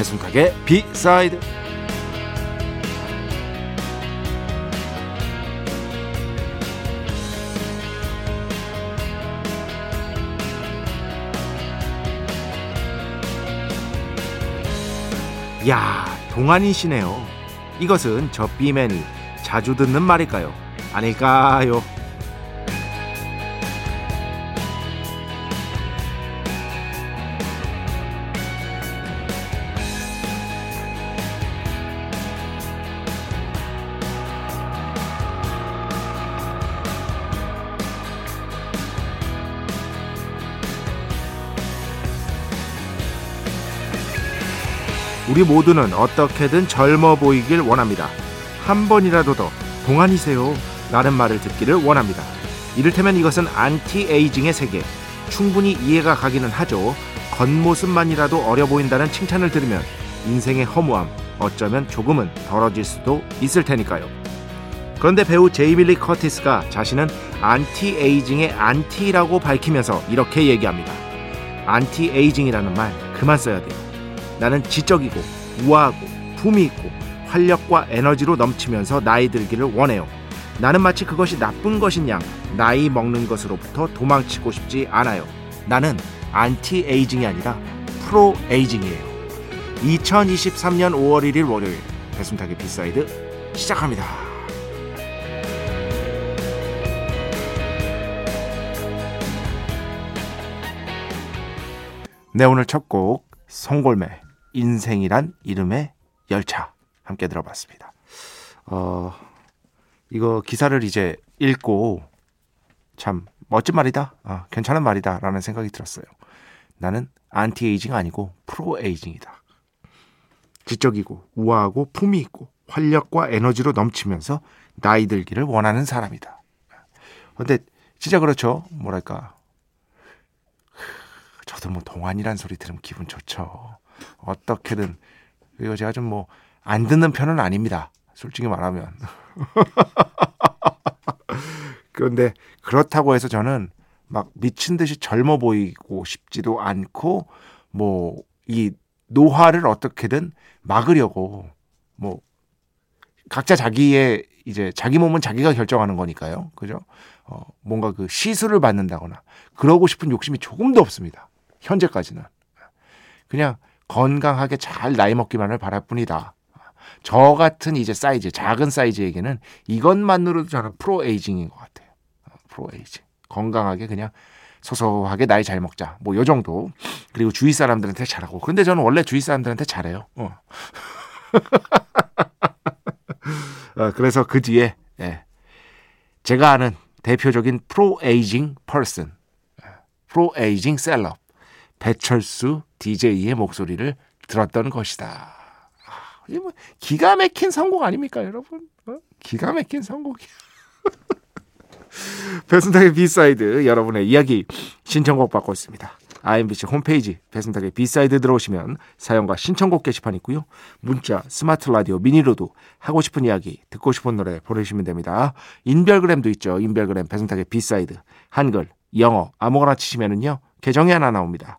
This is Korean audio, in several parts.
배순탁의 비사이드 야 동안이시네요 이것은 저 B맨이 자주 듣는 말일까요? 아닐까요? 우리 모두는 어떻게든 젊어 보이길 원합니다. 한 번이라도 더 동안이세요. 라는 말을 듣기를 원합니다. 이를테면 이것은 anti-aging의 세계. 충분히 이해가 가기는 하죠. 겉모습만이라도 어려 보인다는 칭찬을 들으면 인생의 허무함, 어쩌면 조금은 덜어질 수도 있을 테니까요. 그런데 배우 제이미 리 커티스가 자신은 anti-aging의 안티라고 밝히면서 이렇게 얘기합니다. anti-aging이라는 말 그만 써야 돼요. 나는 지적이고 우아하고 품이 있고 활력과 에너지로 넘치면서 나이 들기를 원해요. 나는 마치 그것이 나쁜 것인 양 나이 먹는 것으로부터 도망치고 싶지 않아요. 나는 anti-aging이 아니라 pro-aging이에요. 2023년 5월 1일 월요일 배순탁의 B side 시작합니다. 네 오늘 첫곡 송골매 인생이란 이름의 열차 함께 들어봤습니다. 어 이거 기사를 이제 읽고 참 멋진 말이다, 아, 괜찮은 말이다 라는 생각이 들었어요. 나는 안티에이징 아니고 pro-aging이다. 지적이고 우아하고 품이 있고 활력과 에너지로 넘치면서 나이 들기를 원하는 사람이다. 근데 진짜 그렇죠. 뭐랄까. 저도 뭐 동안이란 소리 들으면 기분 좋죠. 어떻게든 이거 제가 좀 뭐 안 듣는 편은 아닙니다. 솔직히 말하면. 그런데 그렇다고 해서 저는 막 미친 듯이 젊어 보이고 싶지도 않고 뭐 이 노화를 어떻게든 막으려고 뭐 각자 자기의 이제 자기 몸은 자기가 결정하는 거니까요. 그죠? 어, 뭔가 그 시술을 받는다거나 그러고 싶은 욕심이 조금도 없습니다. 현재까지는. 그냥 건강하게 잘 나이 먹기만을 바랄 뿐이다. 저 같은 이제 사이즈, 작은 사이즈에게는 이것만으로도 저는 pro aging인 것 같아요. 어, pro aging. 건강하게 그냥 소소하게 나이 잘 먹자. 뭐 요 정도. 그리고 주위 사람들한테 잘하고. 근데 저는 원래 주위 사람들한테 잘해요. 어. 어, 그래서 그 뒤에 예. 제가 아는 대표적인 pro aging person, pro aging celeb 배철수 DJ의 목소리를 들었던 것이다. 이게 뭐 기가 막힌 선곡 아닙니까, 여러분? 어? 기가 막힌 선곡이. 배순탁의 B side 여러분의 이야기 신청곡 받고 있습니다. IMBC 홈페이지 배순탁의 B side 들어오시면 사연과 신청곡 게시판 있고요. 문자, 스마트 라디오, 미니로도 하고 싶은 이야기, 듣고 싶은 노래 보내주시면 됩니다. 인별그램도 있죠. 인별그램 배순탁의 B side 한글, 영어 아무거나 치시면은요 계정이 하나 나옵니다.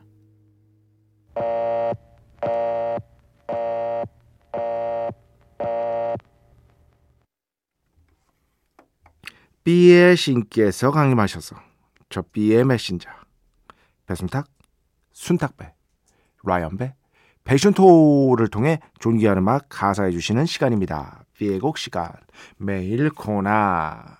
B의 신께서 강림하셔서 저 B의 메신저 배순탁, 순탁배, 라이언배, 패션토를 통해 존귀한 음악 가사해 주시는 시간입니다. B의 곡 시간 매일 코나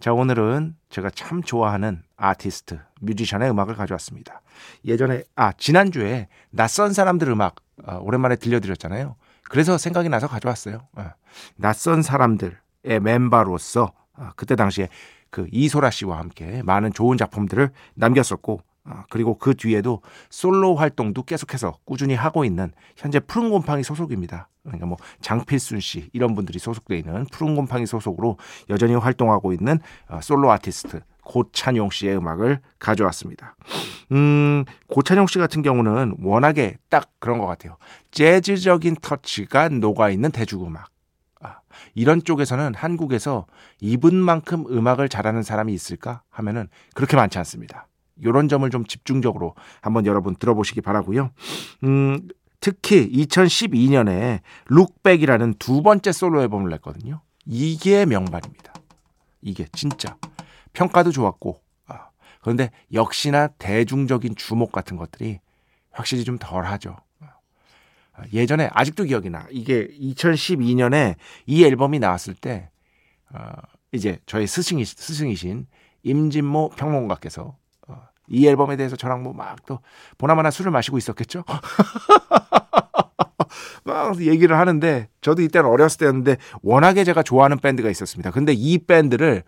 자 오늘은 제가 참 좋아하는 아티스트, 뮤지션의 음악을 가져왔습니다. 예전에 아 지난주에 낯선 사람들 음악 어, 오랜만에 들려드렸잖아요. 그래서 생각이 나서 가져왔어요. 어. 낯선 사람들의 멤버로서 어, 그때 당시에 그 이소라 씨와 함께 많은 좋은 작품들을 남겼었고 어, 그리고 그 뒤에도 솔로 활동도 계속해서 꾸준히 하고 있는 현재 푸른 곰팡이 소속입니다. 그러니까 뭐 장필순 씨 이런 분들이 소속돼 있는 푸른 곰팡이 소속으로 여전히 활동하고 있는 어, 솔로 아티스트 고찬용 씨의 음악을 가져왔습니다. 음, 고찬용 씨 같은 경우는 워낙에 딱 그런 것 같아요. 재즈적인 터치가 녹아 있는 대중음악. 아, 이런 쪽에서는 한국에서 이분만큼 음악을 잘하는 사람이 있을까 하면은 그렇게 많지 않습니다. 이런 점을 좀 집중적으로 한번 여러분 들어보시기 바라고요. 음, 특히 2012년에 룩백이라는 두 번째 솔로 앨범을 냈거든요. 이게 명반입니다. 이게 진짜 평가도 좋았고 아, 그런데 역시나 대중적인 주목 같은 것들이 확실히 좀 덜하죠. 아, 예전에 아직도 기억이 나. 이게 2012년에 이 앨범이 나왔을 때 어, 이제 저희 스승이 스승이신 임진모 평론가께서 어, 이 앨범에 대해서 저랑 뭐 막 또 보나마나 술을 마시고 있었겠죠. 막 얘기를 하는데 저도 이때는 어렸을 때였는데 워낙에 제가 좋아하는 밴드가 있었습니다. 근데 이 밴드를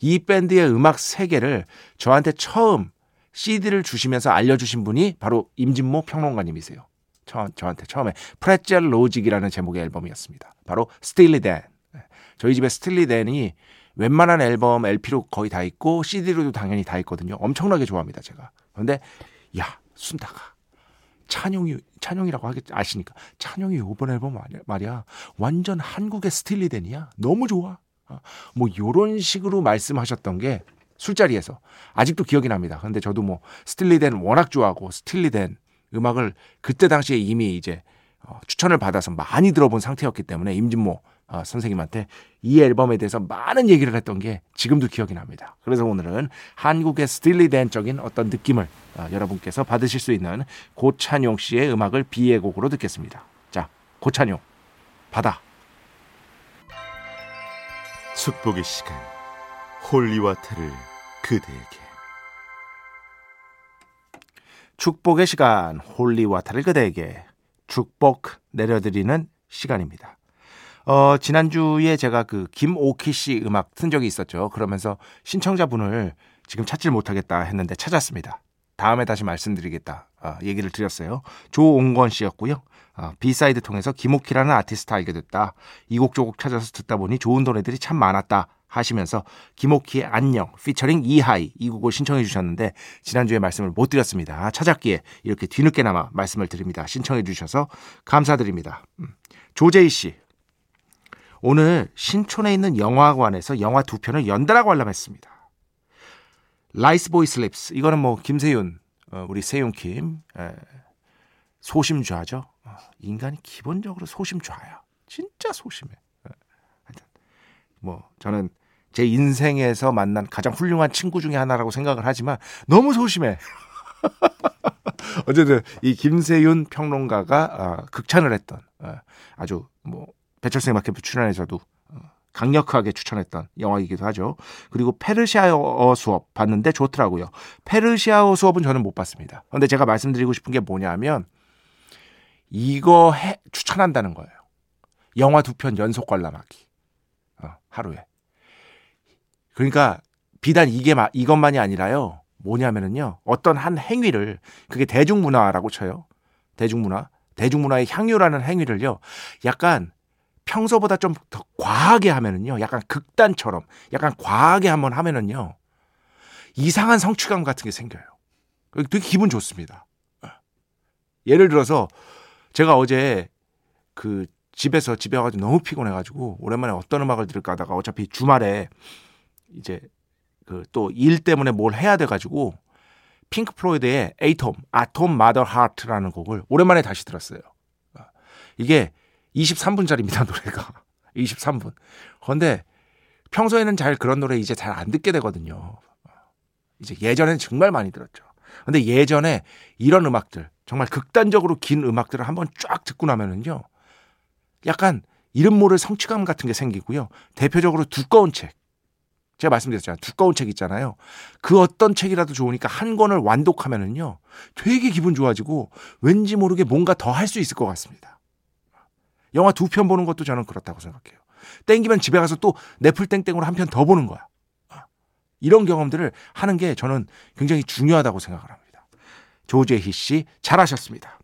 이 밴드의 음악 세계를 저한테 처음 CD를 주시면서 알려주신 분이 바로 임진모 평론가님이세요. 저, 저한테 처음에 Pretzel Logic이라는 제목의 앨범이었습니다. 바로 Steely Dan. 저희 집에 Steely Dan이 웬만한 앨범 LP로 거의 다 있고 CD로도 당연히 다 있거든요. 엄청나게 좋아합니다, 제가. 그런데 야, 순탁아. 찬용이 찬용이라고 하겠 아시니까. 찬용이 요번 앨범 말이야, 완전 한국의 Steely Dan이야. 너무 좋아. 어, 뭐 요런 식으로 말씀하셨던 게 술자리에서. 아직도 기억이 납니다. 근데 저도 뭐 Steely Dan 워낙 좋아하고 Steely Dan 음악을 그때 당시에 이미 이제 어, 추천을 받아서 많이 들어본 상태였기 때문에 임진모 어, 선생님한테 이 앨범에 대해서 많은 얘기를 했던 게 지금도 기억이 납니다. 그래서 오늘은 한국의 Steely Dan적인 어떤 느낌을 어, 여러분께서 받으실 수 있는 고찬용 씨의 음악을 B의 곡으로 듣겠습니다. 자, 고찬용, 바다. 축복의 시간, holy water를 그대에게. 축복의 시간, holy water를 그대에게 축복 내려드리는 시간입니다. 어, 지난주에 제가 그 김오키 씨 음악 튼 적이 있었죠. 그러면서 신청자분을 지금 찾질 못하겠다 했는데 찾았습니다. 다음에 다시 말씀드리겠다. 어, 얘기를 드렸어요. 조옹건 씨였고요. 어, B side 통해서 김오키라는 아티스트 알게 됐다. 이곡저곡 찾아서 듣다 보니 좋은 노래들이 참 많았다. 하시면서 김오키의 안녕 피처링 이하이 이 곡을 신청해 주셨는데 지난주에 말씀을 못 드렸습니다. 찾았기에 이렇게 뒤늦게나마 말씀을 드립니다. 신청해 주셔서 감사드립니다. 음. 조재희 씨 오늘 신촌에 있는 영화관에서 영화 두 편을 연달아 관람했습니다. Riceboy Sleeps 이거는 뭐 김세윤 어, 우리 세윤킴 소심좌죠. 어, 인간이 기본적으로 소심좌야. 진짜 소심해. 뭐 저는 제 인생에서 만난 가장 훌륭한 친구 중에 하나라고 생각을 하지만 너무 소심해. 어쨌든 이 김세윤 평론가가 어, 극찬을 했던 어, 아주 뭐 배철수 음악캠프 출연해서도 어, 강력하게 추천했던 영화이기도 하죠. 그리고 페르시아어 수업 봤는데 좋더라고요. 페르시아어 수업은 저는 못 봤습니다. 그런데 제가 말씀드리고 싶은 게 뭐냐면 이거 해, 추천한다는 거예요. 영화 두 편 연속 관람하기. 어, 하루에. 그러니까 비단 이게 이것만이 아니라요. 뭐냐면은요. 어떤 한 행위를 그게 대중문화라고 쳐요. 대중문화. 대중문화의 향유라는 행위를요. 약간 평소보다 좀 더 과하게 하면은요. 약간 극단처럼 약간 과하게 한번 하면은요. 이상한 성취감 같은 게 생겨요. 되게 기분 좋습니다. 예를 들어서 제가 어제 그 집에서 집에 와가지고 너무 피곤해가지고 오랜만에 어떤 음악을 들을까 하다가 어차피 주말에 이제 그 또 일 때문에 뭘 해야 돼가지고 Pink Floyd의 Atom, Atom Mother Heart라는 곡을 오랜만에 다시 들었어요. 이게 23분짜리입니다, 노래가. 23분. 그런데 평소에는 잘 그런 노래 이제 잘 안 듣게 되거든요. 이제 예전에는 정말 많이 들었죠. 근데 예전에 이런 음악들, 정말 극단적으로 긴 음악들을 한번 쫙 듣고 나면은요. 약간 이름 모를 성취감 같은 게 생기고요. 대표적으로 두꺼운 책. 제가 말씀드렸잖아요. 두꺼운 책 있잖아요. 그 어떤 책이라도 좋으니까 한 권을 완독하면은요. 되게 기분 좋아지고 왠지 모르게 뭔가 더 할 수 있을 것 같습니다. 영화 두 편 보는 것도 저는 그렇다고 생각해요. 땡기면 집에 가서 또 넷플 땡땡으로 한 편 더 보는 거야. 이런 경험들을 하는 게 저는 굉장히 중요하다고 생각을 합니다. 조재희 씨 잘하셨습니다.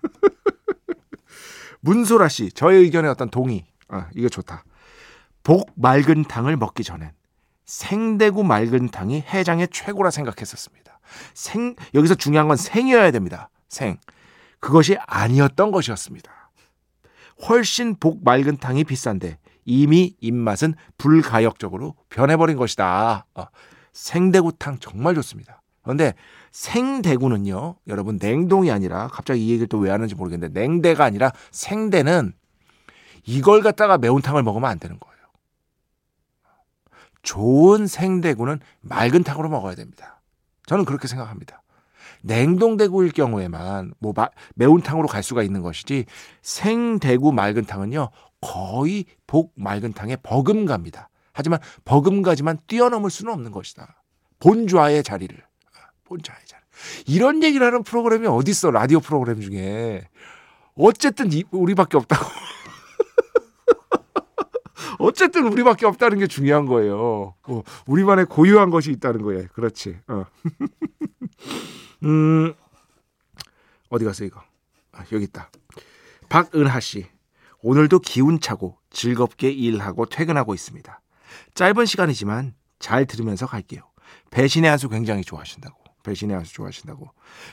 문소라 씨, 저의 의견에 어떤 동의. 아, 이거 좋다. 복 맑은 탕을 먹기 전엔 생대구 맑은 탕이 해장의 최고라 생각했었습니다. 생, 여기서 중요한 건 생이어야 됩니다. 생. 그것이 아니었던 것이었습니다. 훨씬 복 맑은 탕이 비싼데 이미 입맛은 불가역적으로 변해버린 것이다. 어, 생대구탕 정말 좋습니다. 그런데 생대구는요, 여러분 냉동이 아니라 갑자기 이 얘기를 또 왜 하는지 모르겠는데 냉대가 아니라 생대는 이걸 갖다가 매운탕을 먹으면 안 되는 거예요. 좋은 생대구는 맑은 탕으로 먹어야 됩니다. 저는 그렇게 생각합니다. 냉동대구일 경우에만 뭐 매운탕으로 갈 수가 있는 것이지 생대구 맑은 탕은요 거의 복 맑은 탕에 버금갑니다. 하지만 버금가지만 뛰어넘을 수는 없는 것이다. 본좌의 자리를 본좌의 자리. 이런 얘기를 하는 프로그램이 어디 있어 라디오 프로그램 중에 어쨌든 우리밖에 없다고. 어쨌든 우리밖에 없다는 게 중요한 거예요. 어, 우리만의 고유한 것이 있다는 거예요. 그렇지. 어. 음, 어디 갔어 이거? 아, 여기 있다. 박은하 씨. 오늘도 기운 차고 즐겁게 일하고 퇴근하고 있습니다. 짧은 시간이지만 잘 들으면서 갈게요. 배신의 한수 굉장히 좋아하신다고. 배신의 한수 좋아하신다고.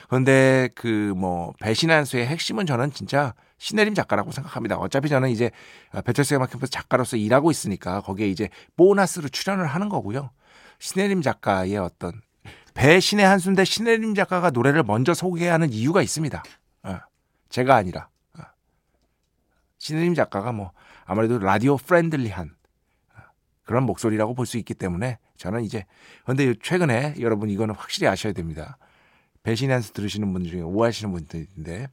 그런데 그 뭐 배신의 한수의 핵심은 저는 진짜 신혜림 작가라고 생각합니다. 어차피 저는 이제 배철수 음악 캠퍼스 작가로서 일하고 있으니까 거기에 이제 보너스로 출연을 하는 거고요. 신혜림 작가의 어떤 배신의 한수인데 신혜림 작가가 노래를 먼저 소개하는 이유가 있습니다. 어, 제가 아니라 어. 신혜림 작가가 뭐 아무래도 radio friendly한 어, 그런 목소리라고 볼 수 있기 때문에 저는 이제 근데 최근에 여러분 이거는 확실히 아셔야 됩니다. 한수 들으시는 분들 중에 오해하시는 분들인데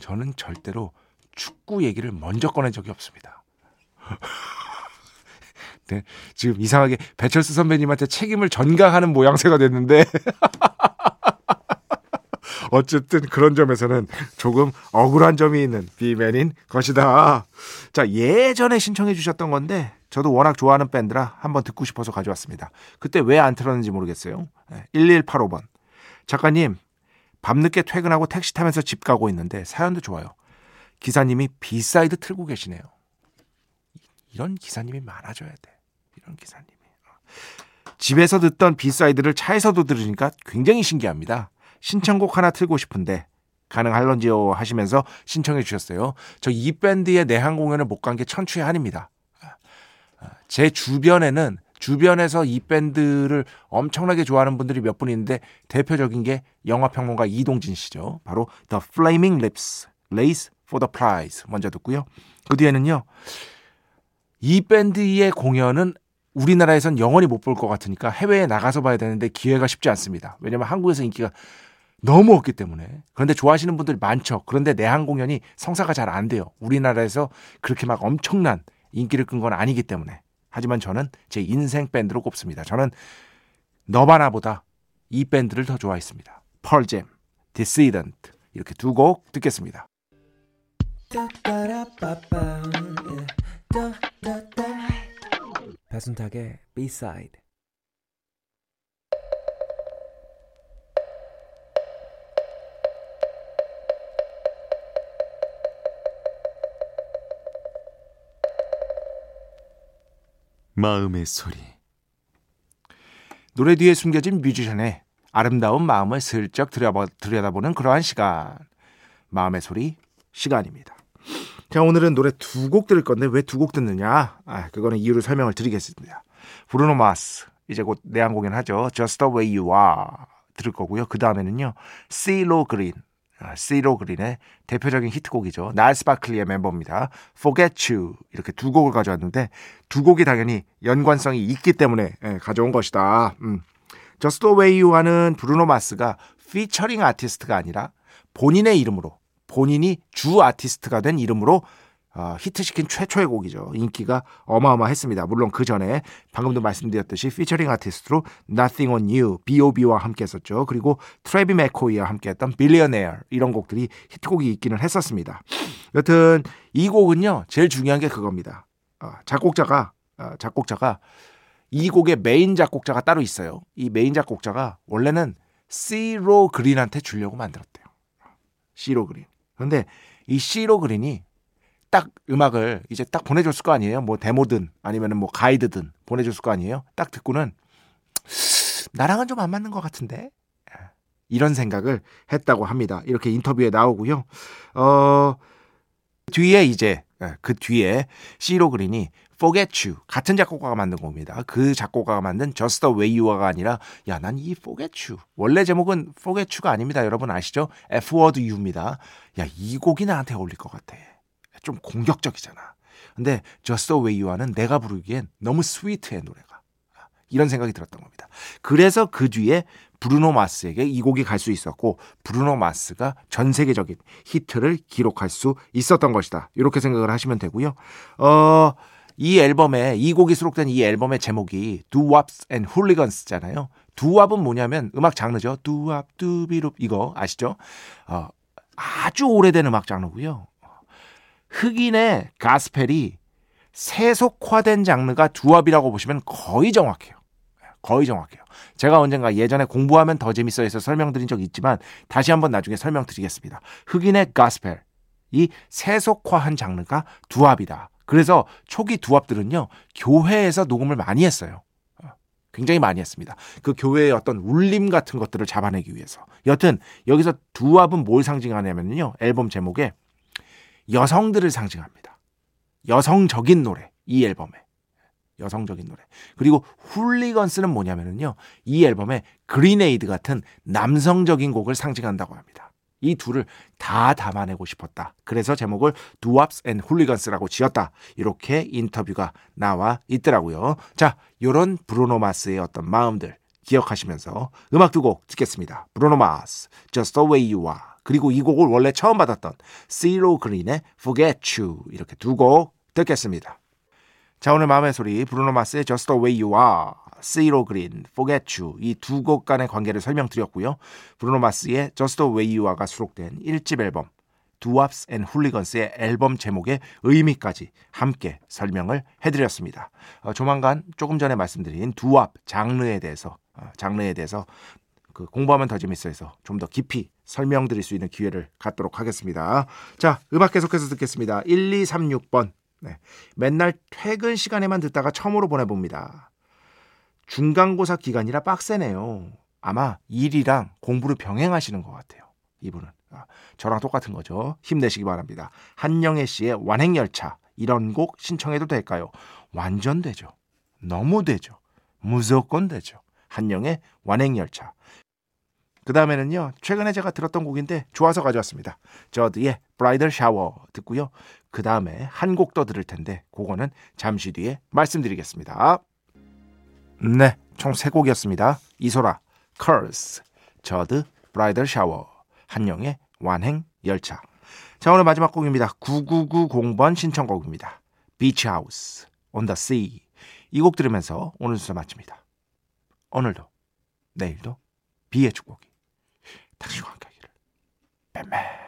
저는 절대로 축구 얘기를 먼저 꺼낸 적이 없습니다. 네, 지금 이상하게 배철수 선배님한테 책임을 전가하는 모양새가 됐는데 어쨌든 그런 점에서는 조금 억울한 점이 있는 B man인 것이다. 자, 예전에 신청해 주셨던 건데 저도 워낙 좋아하는 밴드라 한번 듣고 싶어서 가져왔습니다. 그때 왜 안 틀었는지 모르겠어요. 1185번. 작가님, 밤늦게 퇴근하고 택시 타면서 집 가고 있는데 사연도 좋아요. 기사님이 B side 틀고 계시네요. 이런 기사님이 많아져야 돼. 이런 기사님이. 집에서 듣던 B side를 차에서도 들으니까 굉장히 신기합니다. 신청곡 하나 틀고 싶은데 가능할런지요 하시면서 신청해 주셨어요. 저 이 밴드의 내한 공연을 못 간 게 천추의 한입니다. 제 주변에는 주변에서 이 밴드를 엄청나게 좋아하는 분들이 몇 분 있는데 대표적인 게 영화 평론가 이동진 씨죠. 바로 The Flaming Lips, Race for the Prize 먼저 듣고요. 그 뒤에는요. 이 밴드의 공연은 우리나라에선 영원히 못 볼 것 같으니까 해외에 나가서 봐야 되는데 기회가 쉽지 않습니다. 왜냐하면 한국에서 인기가 너무 없기 때문에. 그런데 좋아하시는 분들이 많죠. 그런데 내한 공연이 성사가 잘 안 돼요. 우리나라에서 그렇게 막 엄청난 인기를 끈 건 아니기 때문에. 하지만 저는 제 인생 밴드로 꼽습니다. 저는 너바나보다 이 밴드를 더 좋아했습니다. 펄잼, Dissident 이렇게 두 곡 듣겠습니다. 배순탁의 B-side 마음의 소리. 노래 뒤에 숨겨진 뮤지션의 아름다운 마음을 슬쩍 들여다보는 그러한 시간. 마음의 소리 시간입니다. 자, 오늘은 노래 두 곡 들을 건데 왜 두 곡 듣느냐? 아, 그거는 이유를 설명을 드리겠습니다. 브루노 마스, 이제 곧 내한 공연 하죠. Just the way you are 들을 거고요. 그 다음에는요. 시로 그린, 시로 그린의 대표적인 히트곡이죠. 날스 바클리의 멤버입니다. Forget You 이렇게 두 곡을 가져왔는데 두 곡이 당연히 연관성이 있기 때문에 예, 가져온 것이다. 음. Just the way you 하는 브루노 마스가 피처링 아티스트가 아니라 본인의 이름으로 본인이 주 아티스트가 된 이름으로 어, 히트시킨 최초의 곡이죠. 인기가 어마어마했습니다. 물론 그 전에 방금도 말씀드렸듯이 피처링 아티스트로 Nothing on You, B.O.B와 함께 했었죠. 그리고 트레비 맥코이와 함께 했던 Billionaire 이런 곡들이 히트곡이 있기는 했었습니다. 여튼 이 곡은요. 제일 중요한 게 그겁니다. 어, 작곡자가 어, 작곡자가 이 곡의 메인 작곡자가 따로 있어요. 이 메인 작곡자가 원래는 시로 그린한테 주려고 만들었대요. 시로 그린. 그런데 이 시로 그린이 딱 음악을 이제 딱 보내줬을 거 아니에요. 뭐 데모든 아니면 뭐 가이드든 보내줬을 거 아니에요. 딱 듣고는 나랑은 좀 안 맞는 것 같은데 이런 생각을 했다고 합니다. 이렇게 인터뷰에 나오고요. 어 뒤에 이제 그 뒤에 시로 그린이 Forget You 같은 작곡가가 만든 곡입니다. 그 작곡가가 만든 Just the Way You가 아니라 야 난 이 Forget You 원래 제목은 Forget You가 아닙니다. 여러분 아시죠? F-word You입니다. 야 이 곡이 나한테 어울릴 것 같아. 좀 공격적이잖아. 근데 Just the Way You와는 내가 부르기엔 너무 스위트해 노래가. 이런 생각이 들었던 겁니다. 그래서 그 뒤에 브루노 마스에게 이 곡이 갈 수 있었고 브루노 마스가 전 세계적인 히트를 기록할 수 있었던 것이다. 이렇게 생각을 하시면 되고요. 어, 이 앨범에 이 곡이 수록된 이 앨범의 제목이 Doo-Wops and Hooligans잖아요. 두왑은 뭐냐면 음악 장르죠. 두왑 두비룹 이거 아시죠? 어, 아주 오래된 음악 장르고요. 흑인의 가스펠이 세속화된 장르가 두합이라고 보시면 거의 정확해요. 거의 정확해요. 제가 언젠가 예전에 공부하면 더 재밌어 해서 설명드린 적 있지만 다시 한번 나중에 설명드리겠습니다. 흑인의 가스펠. 이 세속화한 장르가 두합이다. 그래서 초기 두합들은요, 교회에서 녹음을 많이 했어요. 굉장히 많이 했습니다. 그 교회의 어떤 울림 같은 것들을 잡아내기 위해서. 여튼, 여기서 두합은 뭘 상징하냐면요, 앨범 제목에 여성들을 상징합니다. 여성적인 노래 이 앨범에 여성적인 노래 그리고 훌리건스는 뭐냐면은요 이 앨범에 그린에이드 같은 남성적인 곡을 상징한다고 합니다. 이 둘을 다 담아내고 싶었다. 그래서 제목을 Doo-Wops and Hooligans라고 지었다. 이렇게 인터뷰가 나와 있더라고요. 자, 요런 브루노 마스의 어떤 마음들 기억하시면서 음악 두 곡 듣겠습니다. 브루노 마스, Just the way you are. 그리고 이 곡을 원래 처음 받았던 시로 그린의 Forget You 이렇게 두 곡 듣겠습니다. 자 오늘 마음의 소리 브루노 마스의 Just the Way You Are, 시로 그린, Forget You 이 두 곡 간의 관계를 설명드렸고요. 브루노 마스의 Just the Way You Are가 수록된 1집 앨범 Doo-Wops and Hooligans의 앨범 제목의 의미까지 함께 설명을 해드렸습니다. 어, 조만간 조금 전에 말씀드린 doo-wop 장르에 대해서 어, 장르에 대해서 그 공부하면 더 재밌어서 좀 더 깊이 설명드릴 수 있는 기회를 갖도록 하겠습니다. 자, 음악 계속해서 듣겠습니다. 1236번. 네. 맨날 퇴근 시간에만 듣다가 처음으로 보내봅니다. 중간고사 기간이라 빡세네요. 아마 일이랑 공부를 병행하시는 것 같아요. 이분은. 아, 저랑 똑같은 거죠. 힘내시기 바랍니다. 한영애 씨의 완행열차. 이런 곡 신청해도 될까요? 완전 되죠. 너무 되죠. 무조건 되죠. 한영의 완행열차. 그 다음에는요, 최근에 제가 들었던 곡인데 좋아서 가져왔습니다. 저드의 브라이덜 샤워 듣고요. 그 다음에 한 곡 더 들을 텐데, 그거는 잠시 뒤에 말씀드리겠습니다. 네, 총 세 곡이었습니다. 이소라, Curse, 저드, 브라이덜 샤워, 한영의 완행 열차. 자, 오늘 마지막 곡입니다. 9990번 신청곡입니다. Beach House, On the Sea. 이 곡 들으면서 오늘 순서 마칩니다. 오늘도, 내일도 비의 축복이 당신과 함께 하기를. 뱀뱀.